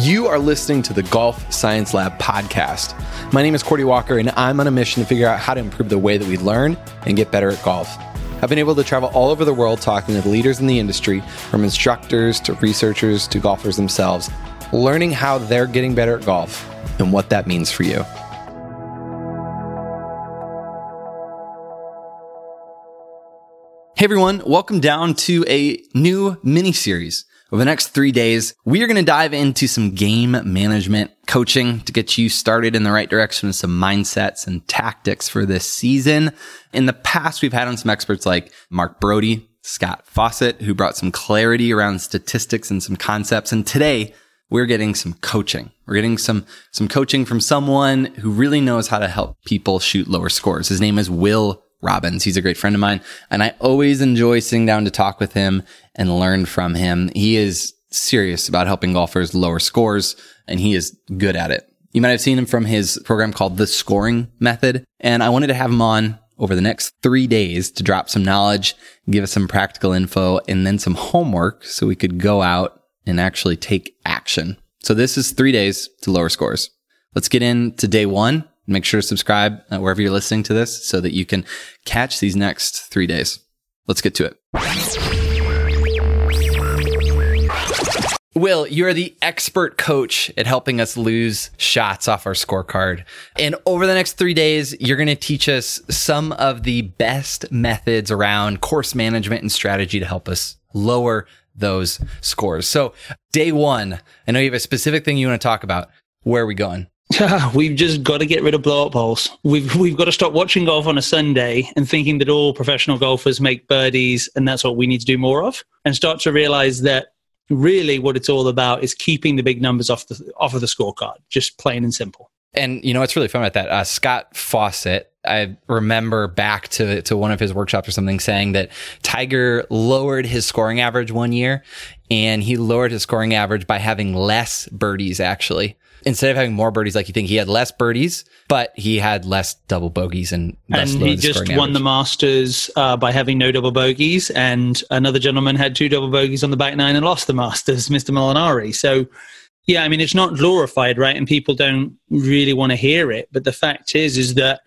You are listening to the Golf Science Lab podcast. My name is Cordie Walker, and I'm on a mission to figure out how to improve the way that we learn and get better at golf. I've been able to travel all over the world talking with leaders in the industry, from instructors to researchers to golfers themselves, learning how they're getting better at golf and what that means for you. Hey everyone, welcome down to a new mini series. Over the next three days, we are going to dive into some game management coaching to get you started in the right direction with some mindsets and tactics for this season. In the past, we've had on some experts like Mark Broadie, Scott Fawcett, who brought some clarity around statistics and some concepts. And today we're getting some coaching. We're getting some, some coaching from someone who really knows how to help people shoot lower scores. His name is Will Robbins. He's a great friend of mine and I always enjoy sitting down to talk with him and learn from him. He is serious about helping golfers lower scores and he is good at it. You might have seen him from his program called the scoring method. And I wanted to have him on over the next three days to drop some knowledge, give us some practical info and then some homework so we could go out and actually take action. So this is three days to lower scores. Let's get into day one Make sure to subscribe uh, wherever you're listening to this so that you can catch these next three days. Let's get to it. Will, you're the expert coach at helping us lose shots off our scorecard. And over the next three days, you're going to teach us some of the best methods around course management and strategy to help us lower those scores. So day one, I know you have a specific thing you want to talk about. Where are we going? We've just got to get rid of blow up holes. We've we've got to stop watching golf on a Sunday and thinking that all professional golfers make birdies and that's what we need to do more of, and start to realize that really what it's all about is keeping the big numbers off the off of the scorecard, just plain and simple. And you know what's really fun about that? Uh, Scott Fawcett, I remember back to to one of his workshops or something saying that Tiger lowered his scoring average one year, and he lowered his scoring average by having less birdies actually instead of having more birdies like you think, he had less birdies, but he had less double bogeys and less and he just won average. the Masters uh, by having no double bogeys, and another gentleman had two double bogeys on the back nine and lost the Masters, Mr. Molinari. So. Yeah, I mean it's not glorified, right? And people don't really want to hear it. But the fact is, is that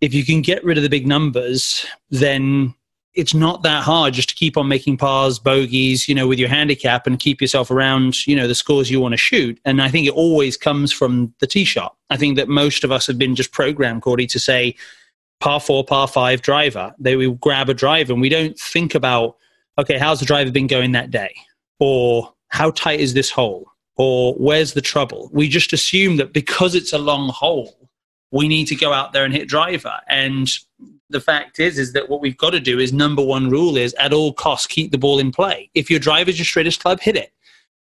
if you can get rid of the big numbers, then it's not that hard just to keep on making pars, bogeys, you know, with your handicap and keep yourself around, you know, the scores you want to shoot. And I think it always comes from the tee shot. I think that most of us have been just programmed, Cordie, to say par four, par five driver. They will grab a driver and we don't think about, okay, how's the driver been going that day? Or how tight is this hole? Or where's the trouble? We just assume that because it's a long hole, we need to go out there and hit driver. And the fact is is that what we've got to do is number one rule is at all costs keep the ball in play. If your drive is your straightest club, hit it.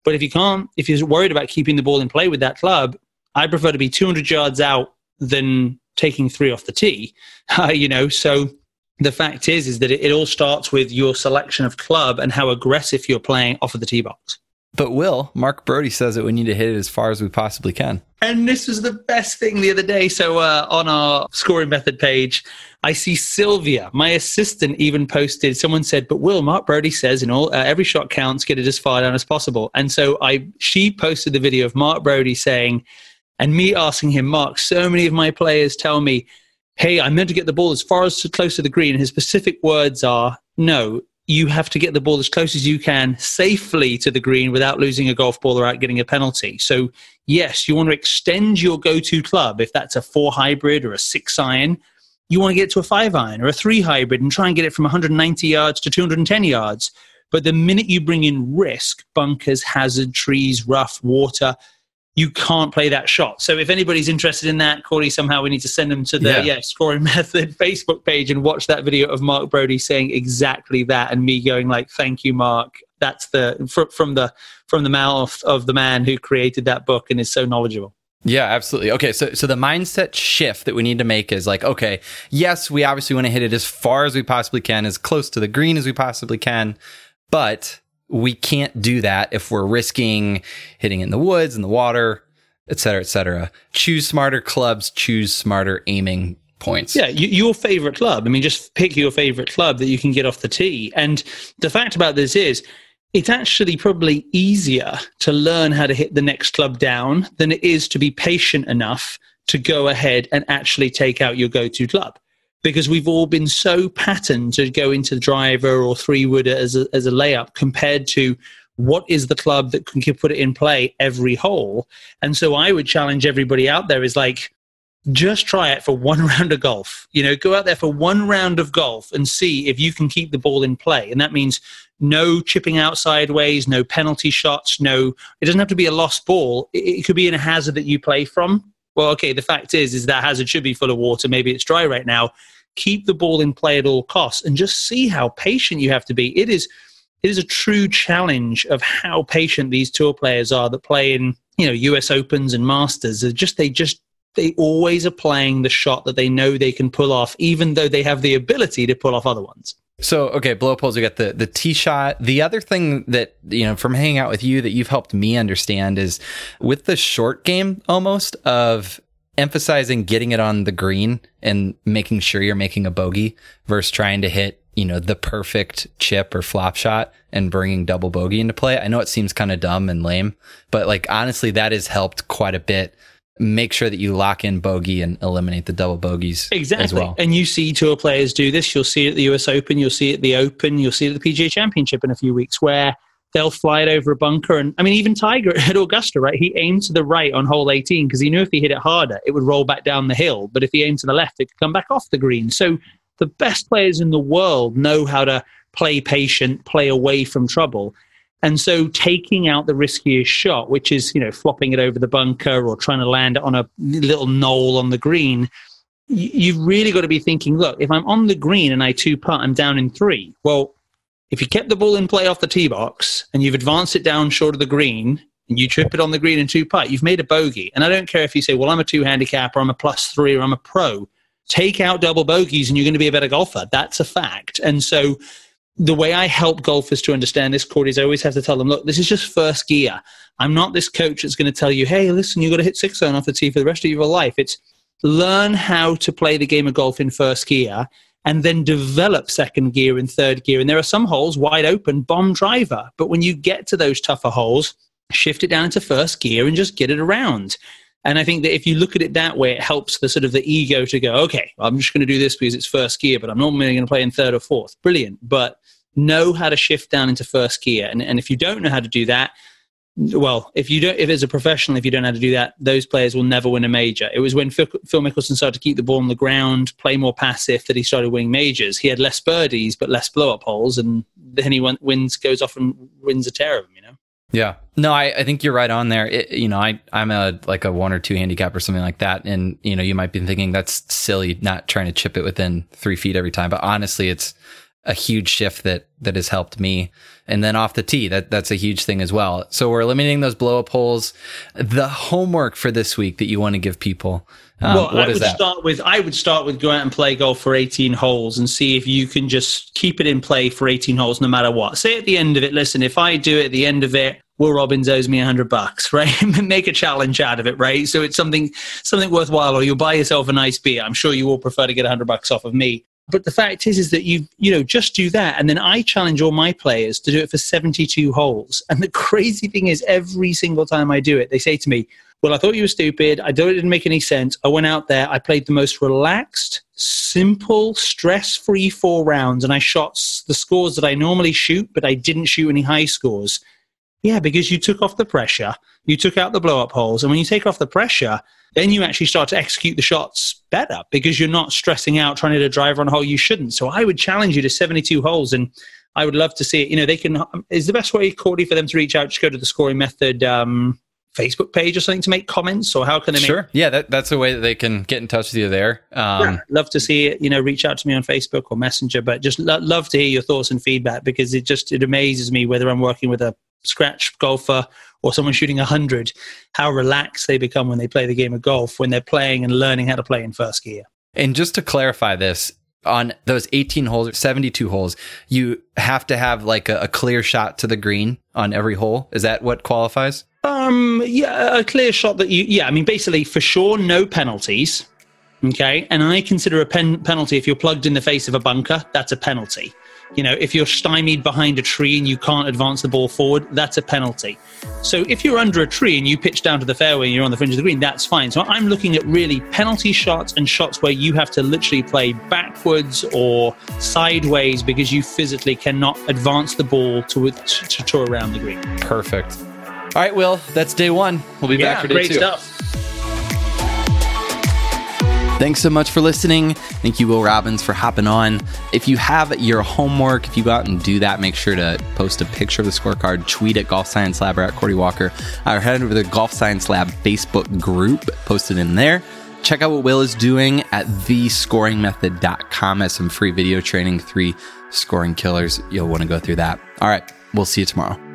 But if you can't, if you're worried about keeping the ball in play with that club, I prefer to be 200 yards out than taking three off the tee. Uh, you know, so the fact is is that it, it all starts with your selection of club and how aggressive you're playing off of the tee box. But Will, Mark Broadie says that we need to hit it as far as we possibly can. And this was the best thing the other day. So uh, on our scoring method page, I see Sylvia, my assistant, even posted. Someone said, "But Will, Mark Broadie says, in all uh, every shot counts. Get it as far down as possible." And so I, she posted the video of Mark Broadie saying, and me asking him, Mark, so many of my players tell me, "Hey, I'm meant to get the ball as far as close to the green." And his specific words are, "No, you have to get the ball as close as you can safely to the green without losing a golf ball or out getting a penalty. So, yes, you want to extend your go to club. If that's a four hybrid or a six iron, you want to get to a five iron or a three hybrid and try and get it from 190 yards to 210 yards. But the minute you bring in risk, bunkers, hazard, trees, rough, water, you can't play that shot. So if anybody's interested in that, Corey, somehow we need to send them to the yeah. yeah. scoring method Facebook page and watch that video of Mark Broadie saying exactly that, and me going like, "Thank you, Mark." That's the from the from the mouth of the man who created that book and is so knowledgeable. Yeah, absolutely. Okay, so so the mindset shift that we need to make is like, okay, yes, we obviously want to hit it as far as we possibly can, as close to the green as we possibly can, but we can't do that if we're risking hitting in the woods, in the water, et cetera, et cetera. Choose smarter clubs, choose smarter aiming points. Yeah, your favorite club. I mean, just pick your favorite club that you can get off the tee. And the fact about this is, it's actually probably easier to learn how to hit the next club down than it is to be patient enough to go ahead and actually take out your go-to club because we've all been so patterned to go into the driver or three wooder as a, as a layup compared to what is the club that can put it in play every hole and so i would challenge everybody out there is like just try it for one round of golf. You know, go out there for one round of golf and see if you can keep the ball in play. And that means no chipping out sideways, no penalty shots, no, it doesn't have to be a lost ball. It could be in a hazard that you play from. Well, okay, the fact is, is that hazard should be full of water. Maybe it's dry right now. Keep the ball in play at all costs and just see how patient you have to be. It is, it is a true challenge of how patient these tour players are that play in, you know, US Opens and Masters. They're just, they just they always are playing the shot that they know they can pull off, even though they have the ability to pull off other ones. So okay, blow up holes. We got the the tee shot. The other thing that you know from hanging out with you that you've helped me understand is with the short game almost of emphasizing getting it on the green and making sure you're making a bogey versus trying to hit you know the perfect chip or flop shot and bringing double bogey into play. I know it seems kind of dumb and lame, but like honestly, that has helped quite a bit make sure that you lock in bogey and eliminate the double bogeys exactly. as well. And you see tour players do this. You'll see it at the US Open, you'll see it at the Open, you'll see it at the PGA Championship in a few weeks where they'll fly it over a bunker. And I mean, even Tiger at Augusta, right? He aimed to the right on hole 18 because he knew if he hit it harder, it would roll back down the hill. But if he aimed to the left, it could come back off the green. So the best players in the world know how to play patient, play away from trouble. And so taking out the riskiest shot, which is, you know, flopping it over the bunker or trying to land it on a little knoll on the green, you've really got to be thinking, look, if I'm on the green and I two putt, I'm down in three. Well, if you kept the ball in play off the tee box and you've advanced it down short of the green and you trip it on the green and two putt, you've made a bogey. And I don't care if you say, well, I'm a two handicap or I'm a plus three or I'm a pro. Take out double bogeys and you're going to be a better golfer. That's a fact. And so the way I help golfers to understand this, Cordie, is I always have to tell them, look, this is just first gear. I'm not this coach that's going to tell you, hey, listen, you've got to hit six iron off the tee for the rest of your life. It's learn how to play the game of golf in first gear and then develop second gear and third gear. And there are some holes wide open, bomb driver. But when you get to those tougher holes, shift it down into first gear and just get it around. And I think that if you look at it that way, it helps the sort of the ego to go, okay, I'm just going to do this because it's first gear, but I'm normally going to play in third or fourth. Brilliant. But know how to shift down into first gear. And, and if you don't know how to do that, well, if you don't, if as a professional, if you don't know how to do that, those players will never win a major. It was when Phil, Mickelson started to keep the ball on the ground, play more passive, that he started winning majors. He had less birdies but less blow up holes, and then he wins, goes off and wins a tear of them. You know. Yeah. No, I, I think you're right on there. It, you know, I, I'm a, like a one or two handicap or something like that. And, you know, you might be thinking that's silly, not trying to chip it within three feet every time. But honestly, it's, a huge shift that that has helped me. And then off the tee, that that's a huge thing as well. So we're eliminating those blow up holes. The homework for this week that you want to give people. Um, well, I would that? start with I would start with go out and play golf for 18 holes and see if you can just keep it in play for 18 holes no matter what. Say at the end of it, listen, if I do it at the end of it, Will Robbins owes me a 100 bucks, right? Make a challenge out of it, right? So it's something something worthwhile, or you'll buy yourself a nice beer. I'm sure you all prefer to get a 100 bucks off of me but the fact is, is that you you know just do that, and then I challenge all my players to do it for 72 holes. And the crazy thing is, every single time I do it, they say to me, "Well, I thought you were stupid. I thought it didn't make any sense. I went out there, I played the most relaxed, simple, stress-free four rounds, and I shot the scores that I normally shoot, but I didn't shoot any high scores." Yeah, because you took off the pressure, you took out the blow up holes, and when you take off the pressure, then you actually start to execute the shots better because you're not stressing out trying to drive on a hole you shouldn't. So I would challenge you to 72 holes, and I would love to see it. You know, they can. Is the best way, Cordie, for them to reach out? Just go to the scoring method. Um, Facebook page or something to make comments, or how can they? Make- sure, yeah, that, that's a way that they can get in touch with you there. Um, yeah, love to see it. You know, reach out to me on Facebook or Messenger, but just lo- love to hear your thoughts and feedback because it just it amazes me whether I'm working with a scratch golfer or someone shooting 100, how relaxed they become when they play the game of golf, when they're playing and learning how to play in first gear. And just to clarify this, on those 18 holes, 72 holes, you have to have like a, a, clear shot to the green on every hole. Is that what qualifies? Um, yeah, a clear shot that you, yeah, I mean, basically for sure, no penalties. Okay. And I consider a pen, penalty if you're plugged in the face of a bunker, that's a penalty. You know, if you're stymied behind a tree and you can't advance the ball forward, that's a penalty. So if you're under a tree and you pitch down to the fairway and you're on the fringe of the green, that's fine. So I'm looking at really penalty shots and shots where you have to literally play backwards or sideways because you physically cannot advance the ball to to, to around the green. Perfect. All right, Will, that's day one. We'll be yeah, back for day great two. stuff. Thanks so much for listening. Thank you, Will Robbins, for hopping on. If you have your homework, if you go out and do that, make sure to post a picture of the scorecard, tweet at Golf Science Lab or at Cordie Walker, or head over to the Golf Science Lab Facebook group, post it in there. Check out what Will is doing at thescoringmethod.com as some free video training, three scoring killers. You'll want to go through that. All right, we'll see you tomorrow.